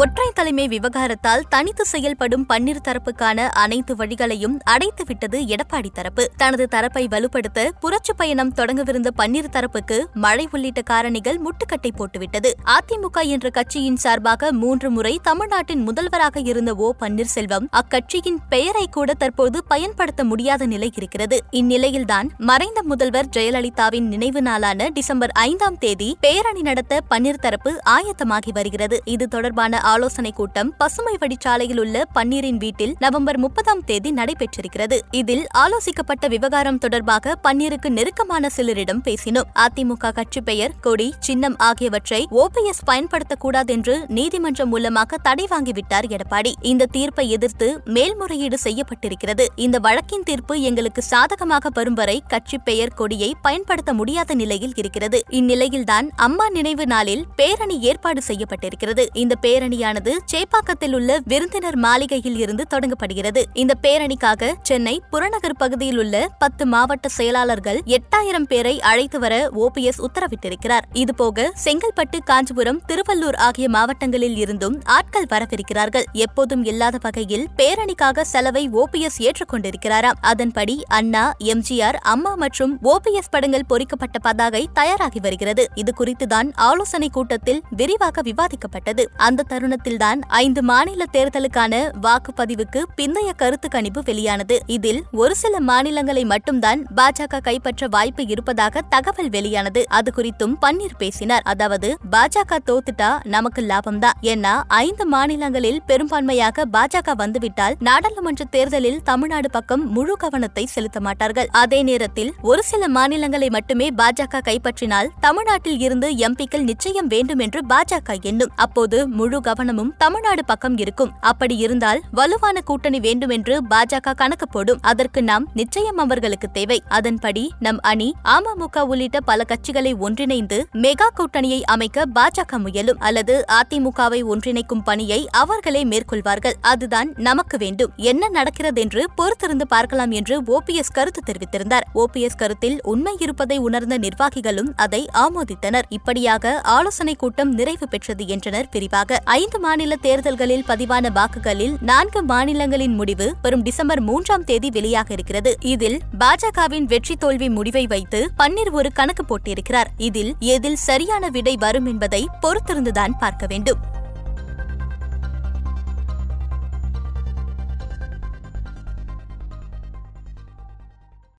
ஒற்றை தலைமை விவகாரத்தால் தனித்து செயல்படும் பன்னீர் தரப்புக்கான அனைத்து வழிகளையும் அடைத்துவிட்டது எடப்பாடி தரப்பு. தனது தரப்பை வலுப்படுத்த புரட்சி பயணம் தொடங்கவிருந்த பன்னீர் தரப்புக்கு மழை உள்ளிட்ட காரணிகள் முட்டுக்கட்டை போட்டுவிட்டது. அதிமுக என்ற கட்சியின் சார்பாக மூன்று முறை தமிழ்நாட்டின் முதல்வராக இருந்த ஓ பன்னீர்செல்வம் அக்கட்சியின் பெயரை கூட தற்போது பயன்படுத்த முடியாத நிலை இருக்கிறது. இந்நிலையில்தான் மறைந்த முதல்வர் ஜெயலலிதாவின் நினைவு நாளான டிசம்பர் ஐந்தாம் தேதி பேரணி நடத்த பன்னீர் தரப்பு ஆயத்தமாகி வருகிறது. இது தொடர்பான ஆலோசனைக் கூட்டம் பசுமை வழிச்சாலையில் உள்ள பன்னீரின் வீட்டில் நவம்பர் முப்பதாம் தேதி நடைபெற்றிருக்கிறது. இதில் ஆலோசிக்கப்பட்ட விவகாரம் தொடர்பாக பன்னீருக்கு நெருக்கமான சிலரிடம் பேசினோம். அதிமுக கட்சி பெயர் கொடி சின்னம் ஆகியவற்றை ஓபிஎஸ் பயன்படுத்தக்கூடாது என்று நீதிமன்றம் மூலமாக தடை வாங்கிவிட்டார் எடப்பாடி. இந்த தீர்ப்பை எதிர்த்து மேல்முறையீடு செய்யப்பட்டிருக்கிறது. இந்த வழக்கின் தீர்ப்பு எங்களுக்கு சாதகமாக வரும் வரை கட்சி பெயர் கொடியை பயன்படுத்த முடியாத நிலையில் இருக்கிறது. இந்நிலையில்தான் அம்மா நினைவு நாளில் பேரணி ஏற்பாடு செய்யப்பட்டிருக்கிறது. இந்த பேரணி பேரணியானது சேப்பாக்கத்தில் உள்ள விருந்தினர் மாளிகையில் இருந்து தொடங்கப்படுகிறது. இந்த பேரணிக்காக சென்னை புறநகர் பகுதியில் உள்ள பத்து மாவட்ட செயலாளர்கள் எட்டாயிரம் பேரை அழைத்து வர ஓபிஎஸ் உத்தரவிட்டிருக்கிறார். இதுபோக செங்கல்பட்டு காஞ்சிபுரம் திருவள்ளூர் ஆகிய மாவட்டங்களில் இருந்தும் ஆட்கள் வரவிருக்கிறார்கள். எப்போதும் இல்லாத வகையில் பேரணிக்காக செலவை ஓபிஎஸ் ஏற்றுக்கொண்டிருக்கிறாராம். அதன்படி அண்ணா எம்ஜிஆர் அம்மா மற்றும் ஓபிஎஸ் படங்கள் பொறிக்கப்பட்ட பதாகை தயாராகி வருகிறது. இது குறித்துதான் ஆலோசனை கூட்டத்தில் விரிவாக விவாதிக்கப்பட்டது. அந்த தருணத்தில்தான் ஐந்து மாநில தேர்தலுக்கான வாக்குப்பதிவுக்கு பிந்தைய கருத்து கணிப்பு வெளியானது. இதில் ஒரு சில மாநிலங்களை மட்டும்தான் பாஜக கைப்பற்ற வாய்ப்பு இருப்பதாக தகவல் வெளியானது. அது குறித்தும் பன்னீர் பேசினார். அதாவது பாஜக தோத்துட்டா நமக்கு லாபம்தான். ஏன்னா ஐந்து மாநிலங்களில் பெரும்பான்மையாக பாஜக வந்துவிட்டால் நாடாளுமன்ற தேர்தலில் தமிழ்நாடு பக்கம் முழு கவனத்தை செலுத்த மாட்டார்கள். அதே நேரத்தில் ஒரு சில மாநிலங்களை மட்டுமே பாஜக கைப்பற்றினால் தமிழ்நாட்டில் இருந்து எம்பிக்கள் நிச்சயம் வேண்டும் என்று பாஜக எண்ணும். அப்போது முழு கவனமும் தமிழ்நாடு பக்கம் இருக்கும். அப்படி இருந்தால் வலுவான கூட்டணி வேண்டும் என்று பாஜக கணக்கு போடும். அதற்கு நாம் நிச்சயம் அவர்களுக்கு தேவை. அதன்படி நம் அணி அமமுக உள்ளிட்ட பல கட்சிகளை ஒன்றிணைந்து மெகா கூட்டணியை அமைக்க பாஜக முயலும். அல்லது அதிமுகவை ஒன்றிணைக்கும் பணியை அவர்களே மேற்கொள்வார்கள். அதுதான் நமக்கு வேண்டும். என்ன நடக்கிறது என்று பொறுத்திருந்து பார்க்கலாம் என்று ஓபிஎஸ் கருத்து தெரிவித்திருந்தார். ஓபிஎஸ் கருத்தில் உண்மை இருப்பதை உணர்ந்த நிர்வாகிகளும் அதை ஆமோதித்தனர். இப்படியாக ஆலோசனை கூட்டம் நிறைவு பெற்றது என்றனர். விரிவாக ஐந்து மாநில தேர்தல்களில் பதிவான வாக்குகளில் நான்கு மாநிலங்களின் முடிவு வரும் டிசம்பர் மூன்றாம் தேதி வெளியாக இருக்கிறது. இதில் பாஜகவின் வெற்றி தோல்வி முடிவை வைத்து பன்னீர் ஒரு கணக்கு போட்டிருக்கிறார். இதில் எதில் சரியான விடை வரும் என்பதை பொறுத்திருந்துதான் பார்க்க வேண்டும்.